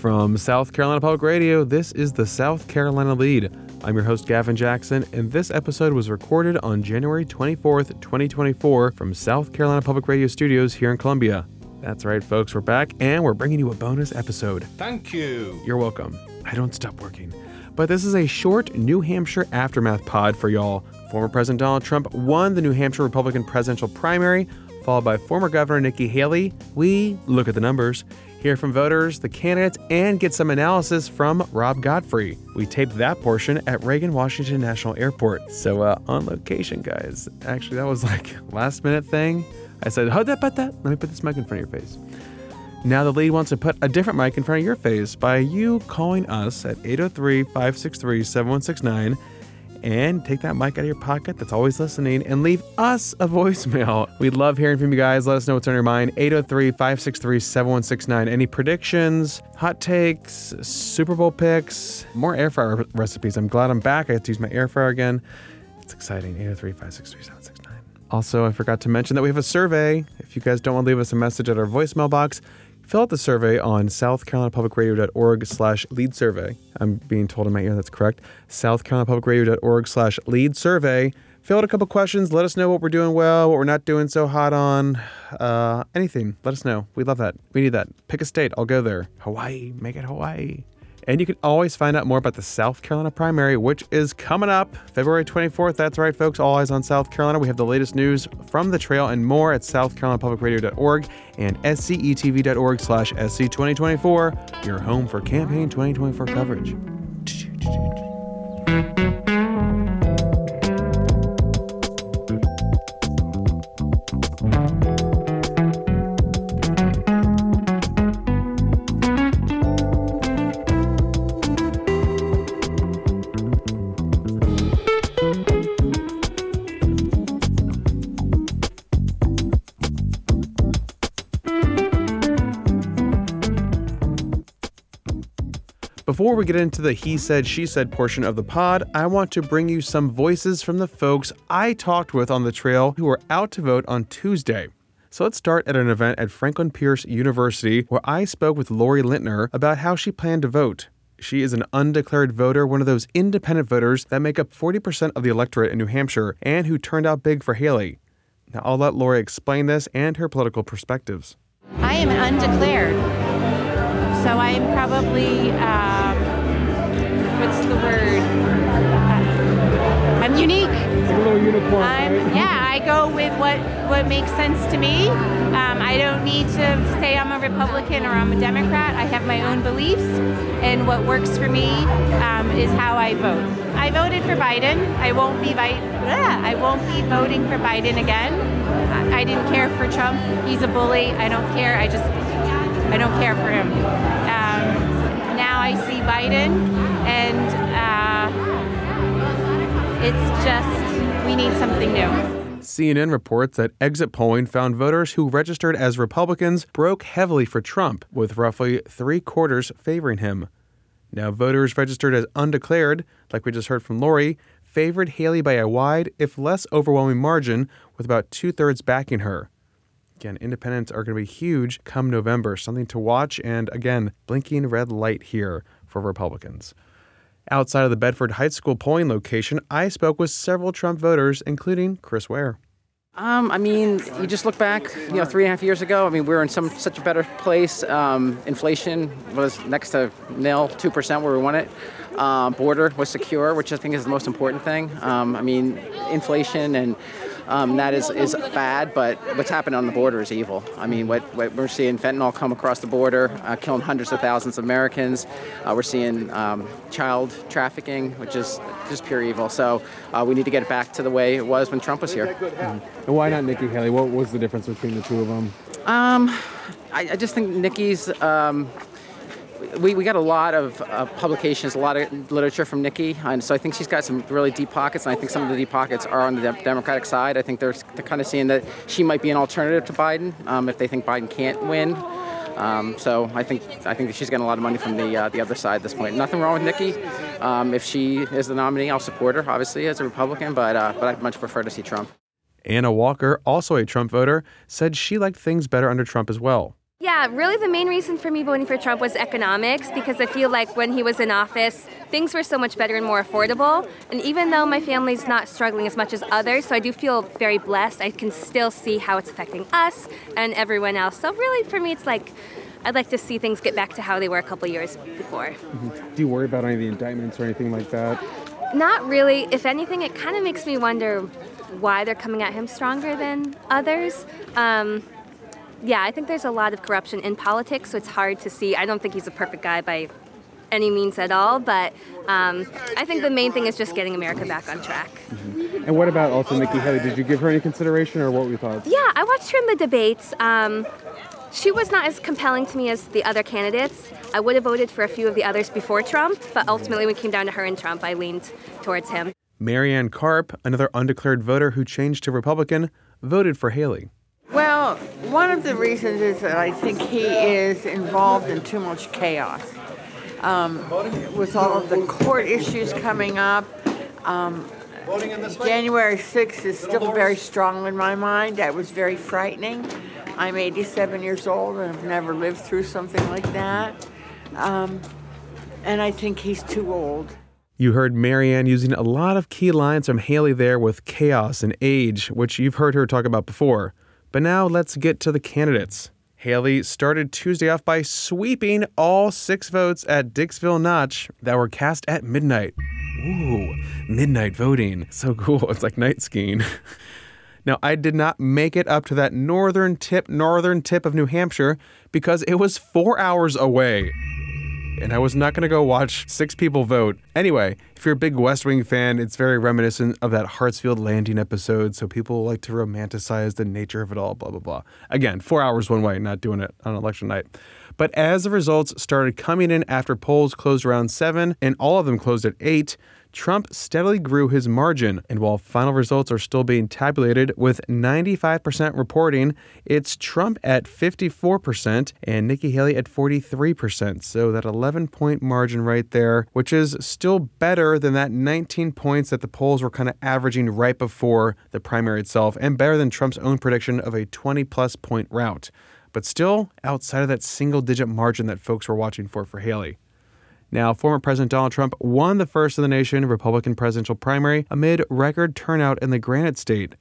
From South Carolina Public Radio, this is the South Carolina Lede. I'm your host, Gavin Jackson, and this episode was recorded on January 24th, 2024, from South Carolina Public Radio Studios here in Columbia. That's right, folks, we're back and we're bringing you a bonus episode. Thank you. You're welcome. I don't stop working. But this is a short New Hampshire aftermath pod for y'all. Former President Donald Trump won the New Hampshire Republican presidential primary, followed by former Governor Nikki Haley. We look at the numbers, hear from voters, the candidates, and get some analysis from Rob Godfrey. We taped that portion at Reagan Washington National Airport. So, uh, on location, guys. Actually, that was like last minute thing. I said, hold that, but that. Let me put this mic in front of your face. Now the Lede wants to put a different mic in front of your face by you calling us at 803 563 7169 and take that mic out of your pocket that's always listening and leave us a voicemail. We'd love hearing from you guys. Let us know what's on your mind. 803 563 7169. Any predictions, hot takes, Super Bowl picks, more air fryer recipes. I'm glad I'm back. I get to use my air fryer again. It's exciting. 803 563 7169. Also, I forgot to mention that we have a survey. If you guys don't want to leave us a message at our voicemail box, fill out the survey on southcarolinapublicradio.org slash lead survey. I'm being told in my ear that's correct. southcarolinapublicradio.org slash lead survey. Fill out a couple questions. Let us know what we're doing well, what we're not doing so hot on. Uh, anything. Let us know. We love that. We need that. Pick a state. I'll go there. Hawaii. Make it Hawaii. And you can always find out more about the South Carolina primary, which is coming up February 24th. That's right, folks. All eyes on South Carolina. We have the latest news from the trail and more at southcarolinapublicradio.org and scetv.org slash sc2024, your home for campaign 2024 coverage. Before we get into the he said, she said portion of the pod, I want to bring you some voices from the folks I talked with on the trail who are out to vote on Tuesday. So let's start at an event at Franklin Pierce University where I spoke with Lori Lintner about how she planned to vote. She is an undeclared voter, one of those independent voters that make up 40% of the electorate in New Hampshire and who turned out big for Haley. Now, I'll let Lori explain this and her political perspectives. I am undeclared. So I'm probably, um, what's the word? I'm unique. A little unicorn. I'm, yeah, I go with what, what makes sense to me. Um, I don't need to say I'm a Republican or I'm a Democrat. I have my own beliefs, and what works for me um, is how I vote. I voted for Biden. I won't be vi- I won't be voting for Biden again. I, I didn't care for Trump. He's a bully. I don't care. I just I don't care for him. Um, now I see Biden, and uh, it's just we need something new. CNN reports that exit polling found voters who registered as Republicans broke heavily for Trump, with roughly three quarters favoring him. Now, voters registered as undeclared, like we just heard from Lori, favored Haley by a wide, if less overwhelming margin, with about two thirds backing her. Again, independents are going to be huge come November, something to watch, and again, blinking red light here for Republicans. Outside of the Bedford High School polling location, I spoke with several Trump voters, including Chris Ware. Um, I mean, you just look back, you know, three and a half years ago. I mean, we were in some such a better place. Um, inflation was next to nil, two percent where we want it. Uh, border was secure, which I think is the most important thing. Um, I mean, inflation and um, that is, is bad, but what's happening on the border is evil. I mean, what, what we're seeing fentanyl come across the border, uh, killing hundreds of thousands of Americans. Uh, we're seeing um, child trafficking, which is just pure evil. So uh, we need to get it back to the way it was when Trump was here. Mm-hmm. And why not Nikki Haley? What was the difference between the two of them? Um, I, I just think Nikki's. Um, we, we got a lot of uh, publications, a lot of literature from Nikki, and so I think she's got some really deep pockets, and I think some of the deep pockets are on the de- Democratic side. I think they're, they're kind of seeing that she might be an alternative to Biden um, if they think Biden can't win. Um, so I think I think she's getting a lot of money from the uh, the other side at this point. Nothing wrong with Nikki. Um, if she is the nominee, I'll support her, obviously as a Republican, but uh, but I'd much prefer to see Trump. Anna Walker, also a Trump voter, said she liked things better under Trump as well. Yeah, really the main reason for me voting for Trump was economics because I feel like when he was in office, things were so much better and more affordable. And even though my family's not struggling as much as others, so I do feel very blessed, I can still see how it's affecting us and everyone else. So really for me, it's like I'd like to see things get back to how they were a couple years before. Mm-hmm. Do you worry about any of the indictments or anything like that? Not really. If anything, it kind of makes me wonder why they're coming at him stronger than others. Um, yeah, I think there's a lot of corruption in politics, so it's hard to see. I don't think he's a perfect guy by any means at all, but um, I think the main thing is just getting America back on track. Mm-hmm. And what about also Nikki Haley? Did you give her any consideration or what were your thoughts? Yeah, I watched her in the debates. Um, she was not as compelling to me as the other candidates. I would have voted for a few of the others before Trump, but ultimately, when it came down to her and Trump, I leaned towards him. Marianne Karp, another undeclared voter who changed to Republican, voted for Haley. One of the reasons is that I think he is involved in too much chaos. Um, with all of the court issues coming up, um, January 6th is still very strong in my mind. That was very frightening. I'm 87 years old and I've never lived through something like that. Um, and I think he's too old. You heard Marianne using a lot of key lines from Haley there with chaos and age, which you've heard her talk about before. But now let's get to the candidates. Haley started Tuesday off by sweeping all six votes at Dixville Notch that were cast at midnight. Ooh, midnight voting. So cool. It's like night skiing. now, I did not make it up to that northern tip, northern tip of New Hampshire because it was four hours away and I was not going to go watch six people vote. Anyway, if you're a big West Wing fan, it's very reminiscent of that Hartsfield Landing episode, so people like to romanticize the nature of it all, blah, blah, blah. Again, four hours one way, not doing it on election night. But as the results started coming in after polls closed around 7, and all of them closed at 8, Trump steadily grew his margin, and while final results are still being tabulated with 95% reporting, it's Trump at 54% and Nikki Haley at 43%. So that 11 point margin right there, which is still better than that 19 points that the polls were kind of averaging right before the primary itself, and better than Trump's own prediction of a 20 plus point rout. But still outside of that single digit margin that folks were watching for for Haley. Now, former President Donald Trump won the first of the nation Republican presidential primary amid record turnout in the Granite State.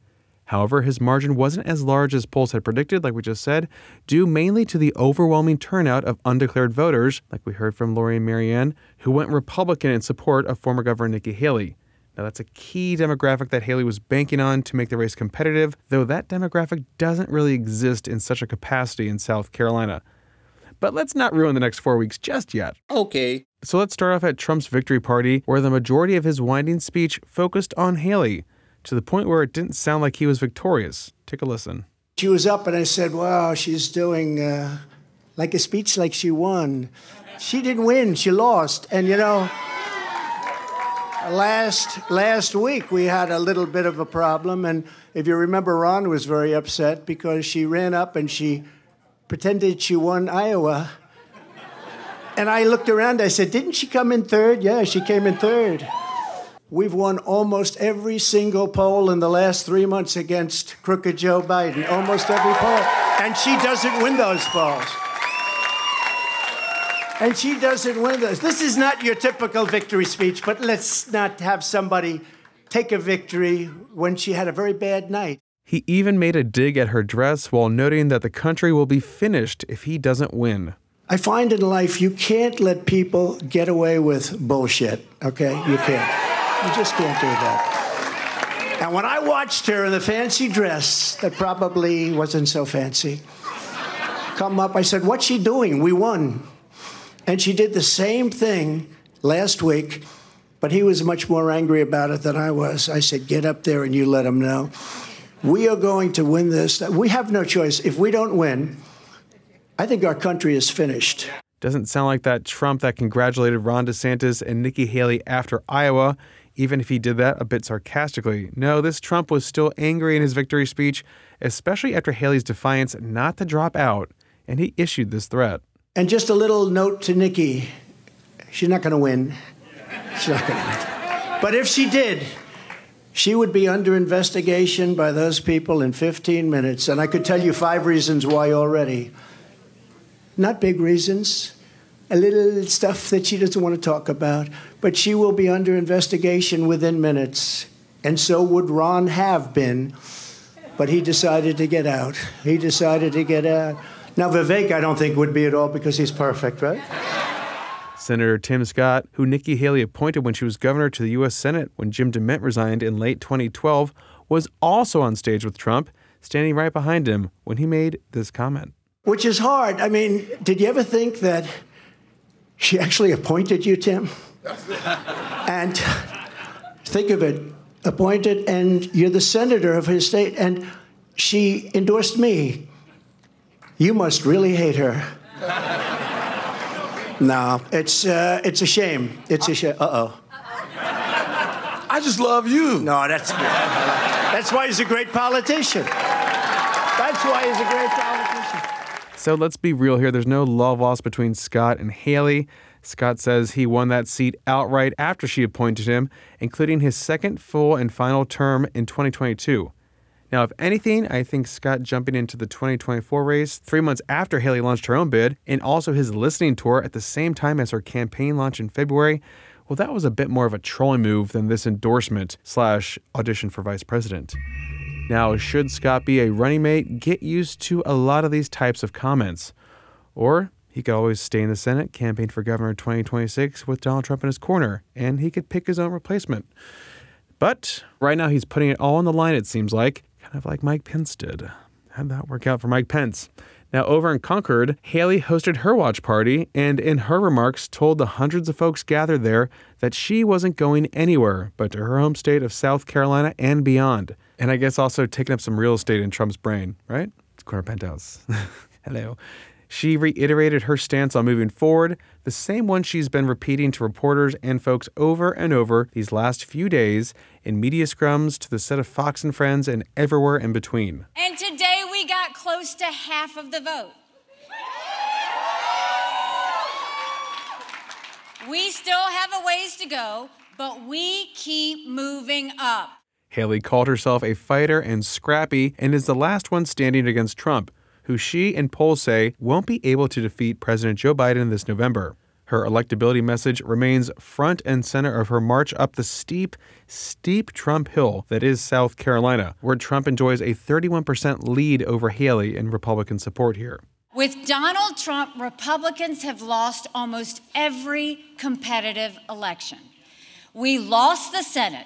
However, his margin wasn't as large as polls had predicted, like we just said, due mainly to the overwhelming turnout of undeclared voters, like we heard from Lori and Marianne, who went Republican in support of former Governor Nikki Haley. Now, that's a key demographic that Haley was banking on to make the race competitive, though that demographic doesn't really exist in such a capacity in South Carolina. But let's not ruin the next four weeks just yet. Okay. So let's start off at Trump's victory party, where the majority of his winding speech focused on Haley, to the point where it didn't sound like he was victorious. Take a listen. She was up, and I said, Wow, she's doing uh, like a speech like she won. She didn't win, she lost. And you know, last last week we had a little bit of a problem and if you remember ron was very upset because she ran up and she pretended she won iowa and I looked around, I said, Didn't she come in third? Yeah, she came in third. We've won almost every single poll in the last three months against crooked Joe Biden, almost every poll. And she doesn't win those polls. And she doesn't win those. This is not your typical victory speech, but let's not have somebody take a victory when she had a very bad night. He even made a dig at her dress while noting that the country will be finished if he doesn't win. I find in life you can't let people get away with bullshit, okay? You can't. You just can't do that. And when I watched her in the fancy dress that probably wasn't so fancy come up, I said, What's she doing? We won. And she did the same thing last week, but he was much more angry about it than I was. I said, Get up there and you let him know. We are going to win this. We have no choice. If we don't win, I think our country is finished. Doesn't sound like that Trump that congratulated Ron DeSantis and Nikki Haley after Iowa, even if he did that a bit sarcastically. No, this Trump was still angry in his victory speech, especially after Haley's defiance not to drop out, and he issued this threat. And just a little note to Nikki she's not going to win. She's not going to win. But if she did, she would be under investigation by those people in 15 minutes. And I could tell you five reasons why already. not big reasons, a little stuff that she doesn't want to talk about, but she will be under investigation within minutes. And so would Ron have been, but he decided to get out. He decided to get out. Now, Vivek, I don't think would be at all because he's perfect, right? Senator Tim Scott, who Nikki Haley appointed when she was governor to the U.S. Senate when Jim DeMint resigned in late 2012, was also on stage with Trump, standing right behind him when he made this comment. Which is hard. I mean, did you ever think that she actually appointed you, Tim? and think of it appointed, and you're the senator of his state, and she endorsed me. You must really hate her. no, it's uh, it's a shame. It's a shame. Uh oh. I just love you. No, that's that's why he's a great politician. That's why he's a great politician. So let's be real here. There's no love lost between Scott and Haley. Scott says he won that seat outright after she appointed him, including his second full and final term in 2022. Now, if anything, I think Scott jumping into the 2024 race three months after Haley launched her own bid, and also his listening tour at the same time as her campaign launch in February, well, that was a bit more of a trolling move than this endorsement slash audition for vice president. Now, should Scott be a running mate, get used to a lot of these types of comments. Or he could always stay in the Senate, campaign for governor 2026 with Donald Trump in his corner, and he could pick his own replacement. But right now, he's putting it all on the line, it seems like, kind of like Mike Pence did. How'd that work out for Mike Pence? Now, over in Concord, Haley hosted her watch party and, in her remarks, told the hundreds of folks gathered there that she wasn't going anywhere but to her home state of South Carolina and beyond. And I guess also taking up some real estate in Trump's brain, right? It's corner penthouse. Hello. She reiterated her stance on moving forward, the same one she's been repeating to reporters and folks over and over these last few days in media scrums to the set of Fox and Friends and everywhere in between. And today we got close to half of the vote. We still have a ways to go, but we keep moving up. Haley called herself a fighter and scrappy and is the last one standing against Trump who she and polls say won't be able to defeat President Joe Biden this November. Her electability message remains front and center of her march up the steep, steep Trump hill that is South Carolina, where Trump enjoys a 31% lead over Haley in Republican support here. With Donald Trump, Republicans have lost almost every competitive election. We lost the Senate.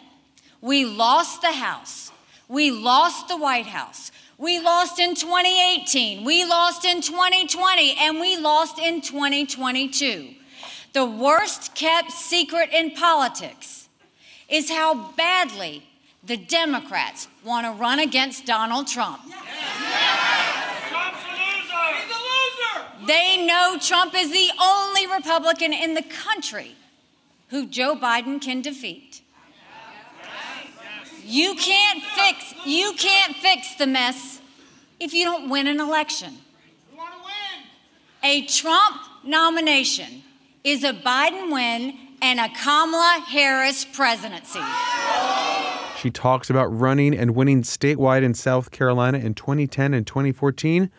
We lost the House. We lost the White House. We lost in 2018, we lost in 2020, and we lost in 2022. The worst kept secret in politics is how badly the Democrats want to run against Donald Trump. They know Trump is the only Republican in the country who Joe Biden can defeat. You can't fix you can't fix the mess if you don't win an election. A Trump nomination is a Biden win and a Kamala Harris presidency. She talks about running and winning statewide in South Carolina in 2010 and 2014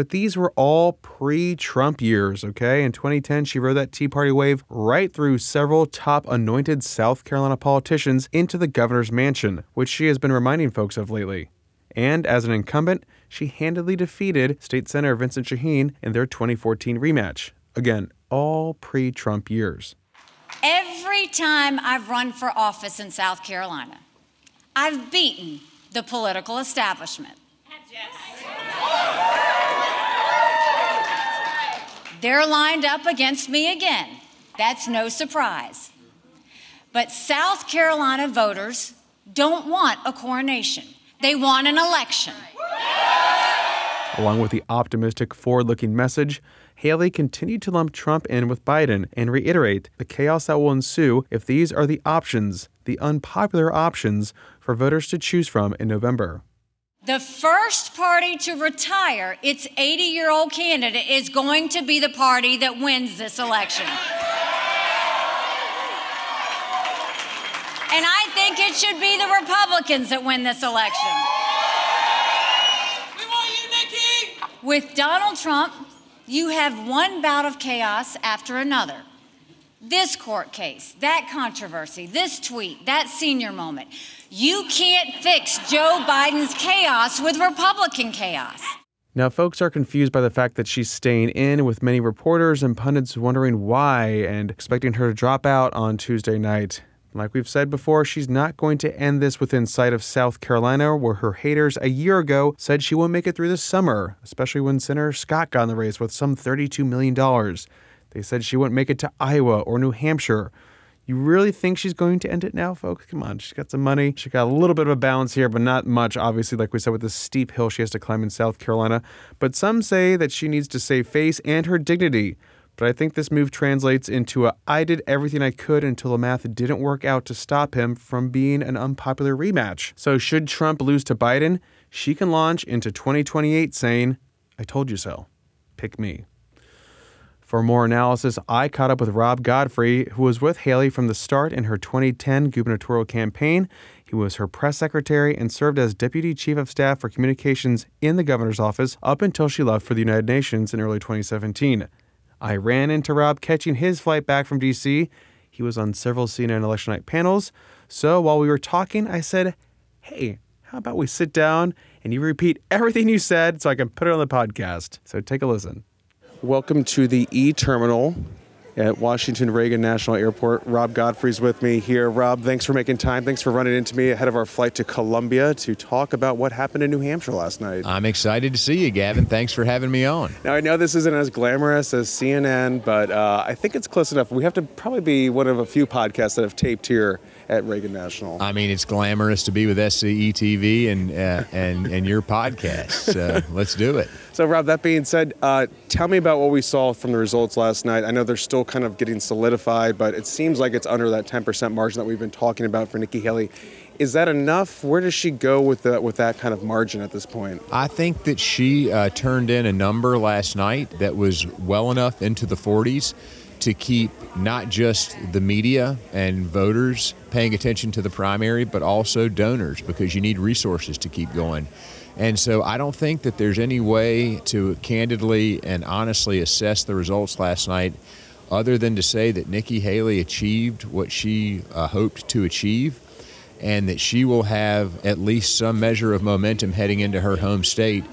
but these were all pre Trump years, okay? In 2010, she rode that Tea Party wave right through several top anointed South Carolina politicians into the governor's mansion, which she has been reminding folks of lately. And as an incumbent, she handily defeated State Senator Vincent Sheheen in their 2014 rematch. Again, all pre Trump years. Every time I've run for office in South Carolina, I've beaten the political establishment. Yes. They're lined up against me again. That's no surprise. But South Carolina voters don't want a coronation, they want an election. Along with the optimistic, forward looking message, Haley continued to lump Trump in with Biden and reiterate the chaos that will ensue if these are the options, the unpopular options, for voters to choose from in November. The first party to retire its 80 year old candidate is going to be the party that wins this election. And I think it should be the Republicans that win this election. We want you, Nikki! With Donald Trump, you have one bout of chaos after another. This court case, that controversy, this tweet, that senior moment. You can't fix Joe Biden's chaos with Republican chaos. Now, folks are confused by the fact that she's staying in, with many reporters and pundits wondering why and expecting her to drop out on Tuesday night. Like we've said before, she's not going to end this within sight of South Carolina, where her haters a year ago said she won't make it through the summer, especially when Senator Scott got in the race with some $32 million. They said she wouldn't make it to Iowa or New Hampshire. You really think she's going to end it now, folks? Come on, she's got some money. She got a little bit of a balance here, but not much, obviously, like we said, with the steep hill she has to climb in South Carolina. But some say that she needs to save face and her dignity. But I think this move translates into a I did everything I could until the math didn't work out to stop him from being an unpopular rematch. So, should Trump lose to Biden, she can launch into 2028 saying, I told you so. Pick me. For more analysis, I caught up with Rob Godfrey, who was with Haley from the start in her 2010 gubernatorial campaign. He was her press secretary and served as deputy chief of staff for communications in the governor's office up until she left for the United Nations in early 2017. I ran into Rob catching his flight back from D.C. He was on several CNN election night panels. So while we were talking, I said, Hey, how about we sit down and you repeat everything you said so I can put it on the podcast? So take a listen. Welcome to the E Terminal at Washington Reagan National Airport. Rob Godfrey's with me here. Rob, thanks for making time. Thanks for running into me ahead of our flight to Columbia to talk about what happened in New Hampshire last night. I'm excited to see you, Gavin. Thanks for having me on. Now, I know this isn't as glamorous as CNN, but uh, I think it's close enough. We have to probably be one of a few podcasts that have taped here at Reagan National. I mean, it's glamorous to be with SCE TV and uh, and and your podcast. So let's do it. So, Rob, that being said, uh, tell me about what we saw from the results last night. I know they're still kind of getting solidified, but it seems like it's under that 10% margin that we've been talking about for Nikki Haley. Is that enough? Where does she go with the, with that kind of margin at this point? I think that she uh, turned in a number last night that was well enough into the 40s to keep not just the media and voters paying attention to the primary, but also donors because you need resources to keep going. And so I don't think that there's any way to candidly and honestly assess the results last night other than to say that Nikki Haley achieved what she uh, hoped to achieve and that she will have at least some measure of momentum heading into her home state.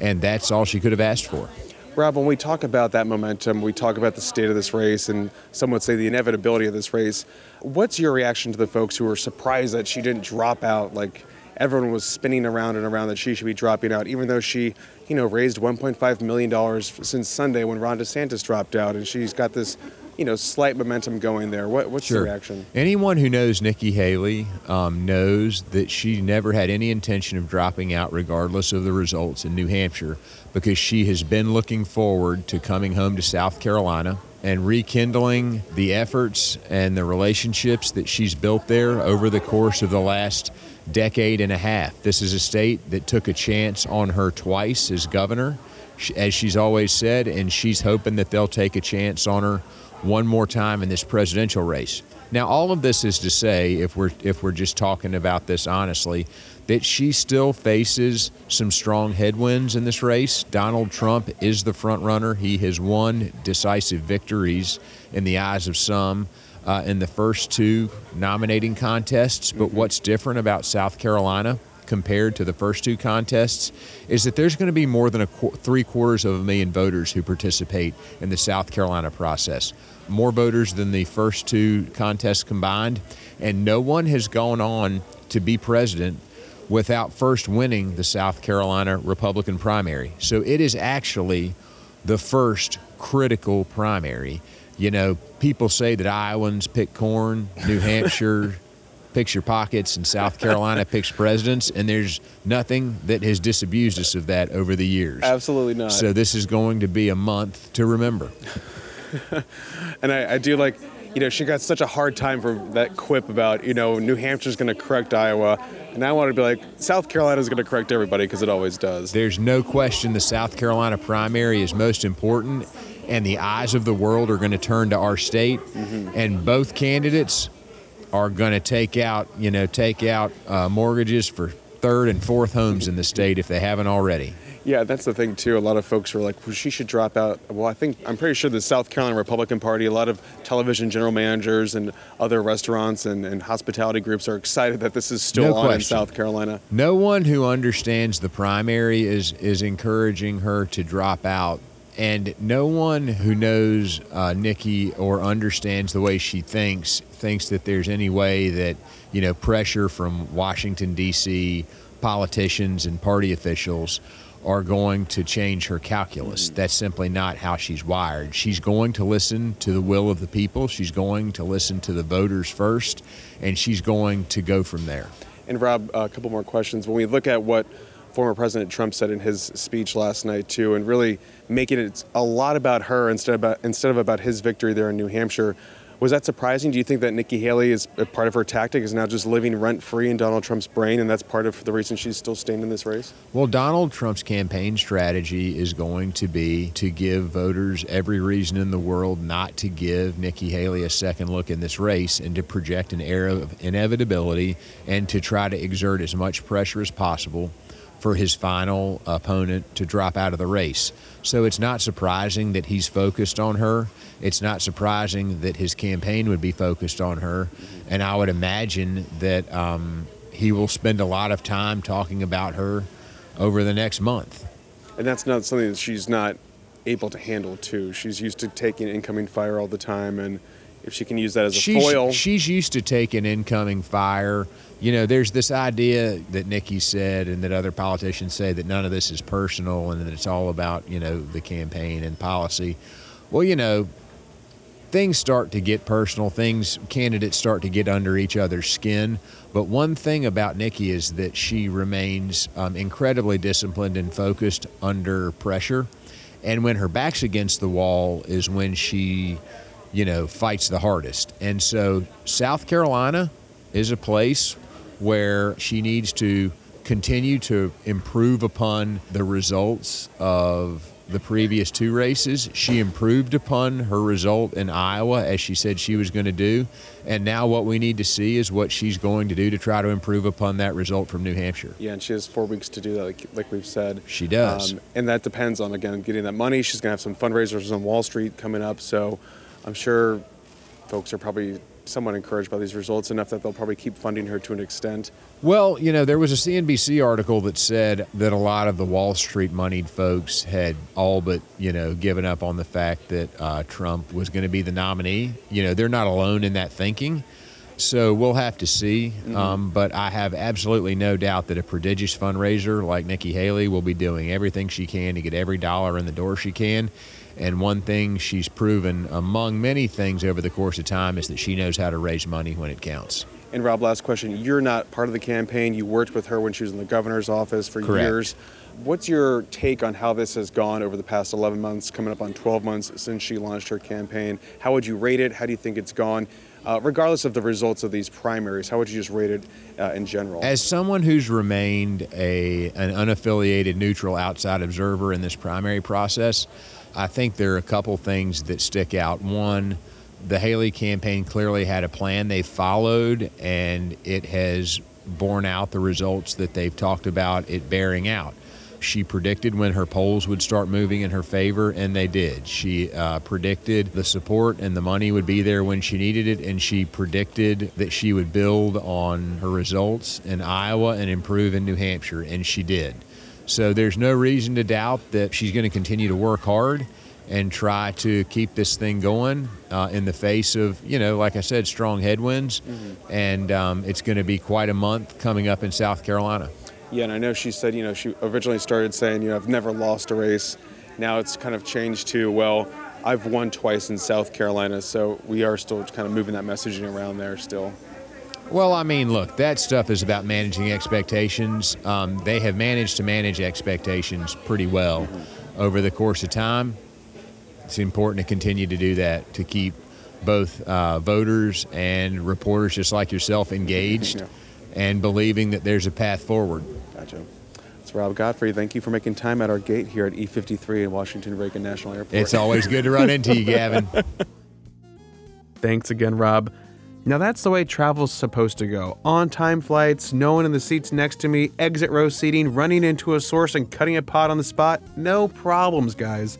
And that's all she could have asked for. Rob, when we talk about that momentum, we talk about the state of this race, and some would say the inevitability of this race. What's your reaction to the folks who were surprised that she didn't drop out? Like everyone was spinning around and around that she should be dropping out, even though she, you know, raised 1.5 million dollars since Sunday when Ron DeSantis dropped out, and she's got this you know, slight momentum going there. What, what's sure. the reaction? Anyone who knows Nikki Haley um, knows that she never had any intention of dropping out, regardless of the results in New Hampshire, because she has been looking forward to coming home to South Carolina and rekindling the efforts and the relationships that she's built there over the course of the last decade and a half. This is a state that took a chance on her twice as governor, as she's always said, and she's hoping that they'll take a chance on her one more time in this presidential race. Now, all of this is to say, if we're if we're just talking about this honestly, that she still faces some strong headwinds in this race. Donald Trump is the front runner. He has won decisive victories in the eyes of some uh, in the first two nominating contests. But what's different about South Carolina? Compared to the first two contests is that there's going to be more than qu- three quarters of a million voters who participate in the South Carolina process more voters than the first two contests combined, and no one has gone on to be president without first winning the South Carolina Republican primary. So it is actually the first critical primary. You know, people say that Iowans pick corn, New Hampshire picks your pockets, and South Carolina picks presidents, and there's nothing that has disabused us of that over the years. Absolutely not. So this is going to be a month to remember. and I, I, do like, you know, she got such a hard time for that quip about, you know, New Hampshire's going to correct Iowa. And I want to be like, South Carolina's going to correct everybody because it always does. There's no question the South Carolina primary is most important, and the eyes of the world are going to turn to our state. Mm-hmm. And both candidates are going to take out, you know, take out uh, mortgages for third, and fourth homes in the state if they haven't already. Yeah, that's the thing too. A lot of folks were like, well, she should drop out. Well, I think I'm pretty sure the South Carolina Republican Party, a lot of television general managers and other restaurants and, and hospitality groups are excited that this is still No on in. South Carolina. No one who understands the primary is is encouraging her to drop out, and no one who knows uh, Nikki or understands the way she thinks thinks that there's any way that you know pressure from Washington D.C. politicians and party officials are going to change her calculus. That's simply not how she's wired. She's going to listen to the will of the people. She's going to listen to the voters first, and she's going to go from there. And Rob, a couple more questions. When we look at what former President Trump said in his speech last night too, and really making it a lot about her instead of about, instead of about his victory there in New Hampshire, was that surprising? Do you think that Nikki Haley is part of her tactic is now just living rent free in Donald Trump's brain, and that's part of the reason she's still staying in this race? Well, Donald Trump's campaign strategy is going to be to give voters every reason in the world not to give Nikki Haley a second look in this race and to project an air of inevitability and to try to exert as much pressure as possible for his final opponent to drop out of the race. So it's not surprising that he's focused on her. It's not surprising that his campaign would be focused on her. And I would imagine that um, he will spend a lot of time talking about her over the next month. And that's not something that she's not able to handle too. She's used to taking incoming fire all the time, and if she can use that as a she's, foil, She's used to taking incoming fire. You know, there's this idea that Nikki said and that other politicians say that none of this is personal and that it's all about, you know, the campaign and policy. Well, you know, things start to get personal. Things, candidates start to get under each other's skin. But one thing about Nikki is that she remains um, incredibly disciplined and focused under pressure. And when her back's against the wall is when she, you know, fights the hardest. And so South Carolina is a place where she needs to continue to improve upon the results of the previous two races. She improved upon her result in Iowa as she said she was going to do. And now what we need to see is what she's going to do to try to improve upon that result from New Hampshire. yeah, and she has four weeks to do that, like, like we've said. She does. Um, and that depends on again getting that money. She's gonna have some fundraisers on Wall Street coming up, so I'm sure folks are probably somewhat encouraged by these results enough that they'll probably keep funding her to an extent. Well, you know, there was a CNBC article that said that a lot of the Wall Street moneyed folks had all but, you know, given up on the fact that uh, Trump was going to be the nominee. You know, they're not alone in that thinking. So we'll have to see. Um, but I have absolutely no doubt that a prodigious fundraiser like Nikki Haley will be doing everything she can to get every dollar in the door she can. And one thing she's proven, among many things over the course of time, is that she knows how to raise money when it counts. And Rob, last question. You're not part of the campaign. You worked with her when she was in the governor's office for Correct. years. What's your take on how this has gone over the past 11 months, coming up on 12 months since she launched her campaign? How would you rate it? How do you think it's gone? Uh, regardless of the results of these primaries, how would you just rate it uh, in general? As someone who's remained a an unaffiliated, neutral, outside observer in this primary process, I think there are a couple things that stick out. One, the Haley campaign clearly had a plan they followed, and it has borne out the results that they've talked about it bearing out. She predicted when her polls would start moving in her favor, and they did. She uh, predicted the support and the money would be there when she needed it, and she predicted that she would build on her results in Iowa and improve in New Hampshire, and she did. So there's no reason to doubt that she's going to continue to work hard and try to keep this thing going uh, in the face of, you know, like I said, strong headwinds. And um, it's going to be quite a month coming up in South Carolina. Yeah, and I know she said, you know, she originally started saying, you know, I've never lost a race. Now it's kind of changed to, well, I've won twice in South Carolina, so we are still kind of moving that messaging around there still. Well, I mean, look, that stuff is about managing expectations. Um, they have managed to manage expectations pretty well over the course of time. It's important to continue to do that to keep both uh, voters and reporters, just like yourself, engaged Yeah. and believing that there's a path forward. Gotcha. It's Rob Godfrey. Thank you for making time at our gate here at E53 in Washington Reagan National Airport. It's always good to run into you, Gavin. Thanks again, Rob. Now that's the way travel's supposed to go. On time flights, no one in the seats next to me, exit row seating, running into a source and cutting a pot on the spot. No problems, guys.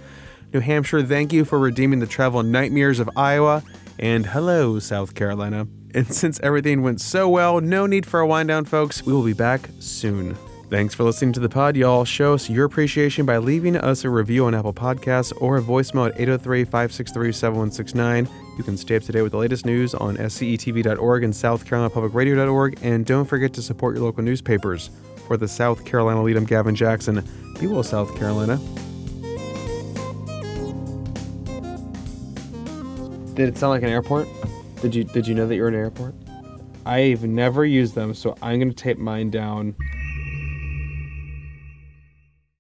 New Hampshire, thank you for redeeming the travel nightmares of Iowa. And hello, South Carolina. And since everything went so well, no need for a wind down, folks. We will be back soon. Thanks for listening to the pod, y'all. Show us your appreciation by leaving us a review on Apple Podcasts or a voicemail at 803 563 7169. You can stay up to date with the latest news on scetv.org and South Carolina Public Radio.org. And don't forget to support your local newspapers. For the South Carolina Lede, I'm Gavin Jackson. Be well, South Carolina. Did it sound like an airport? Did you did you know that you're an airport? I've never used them, so I'm gonna tape mine down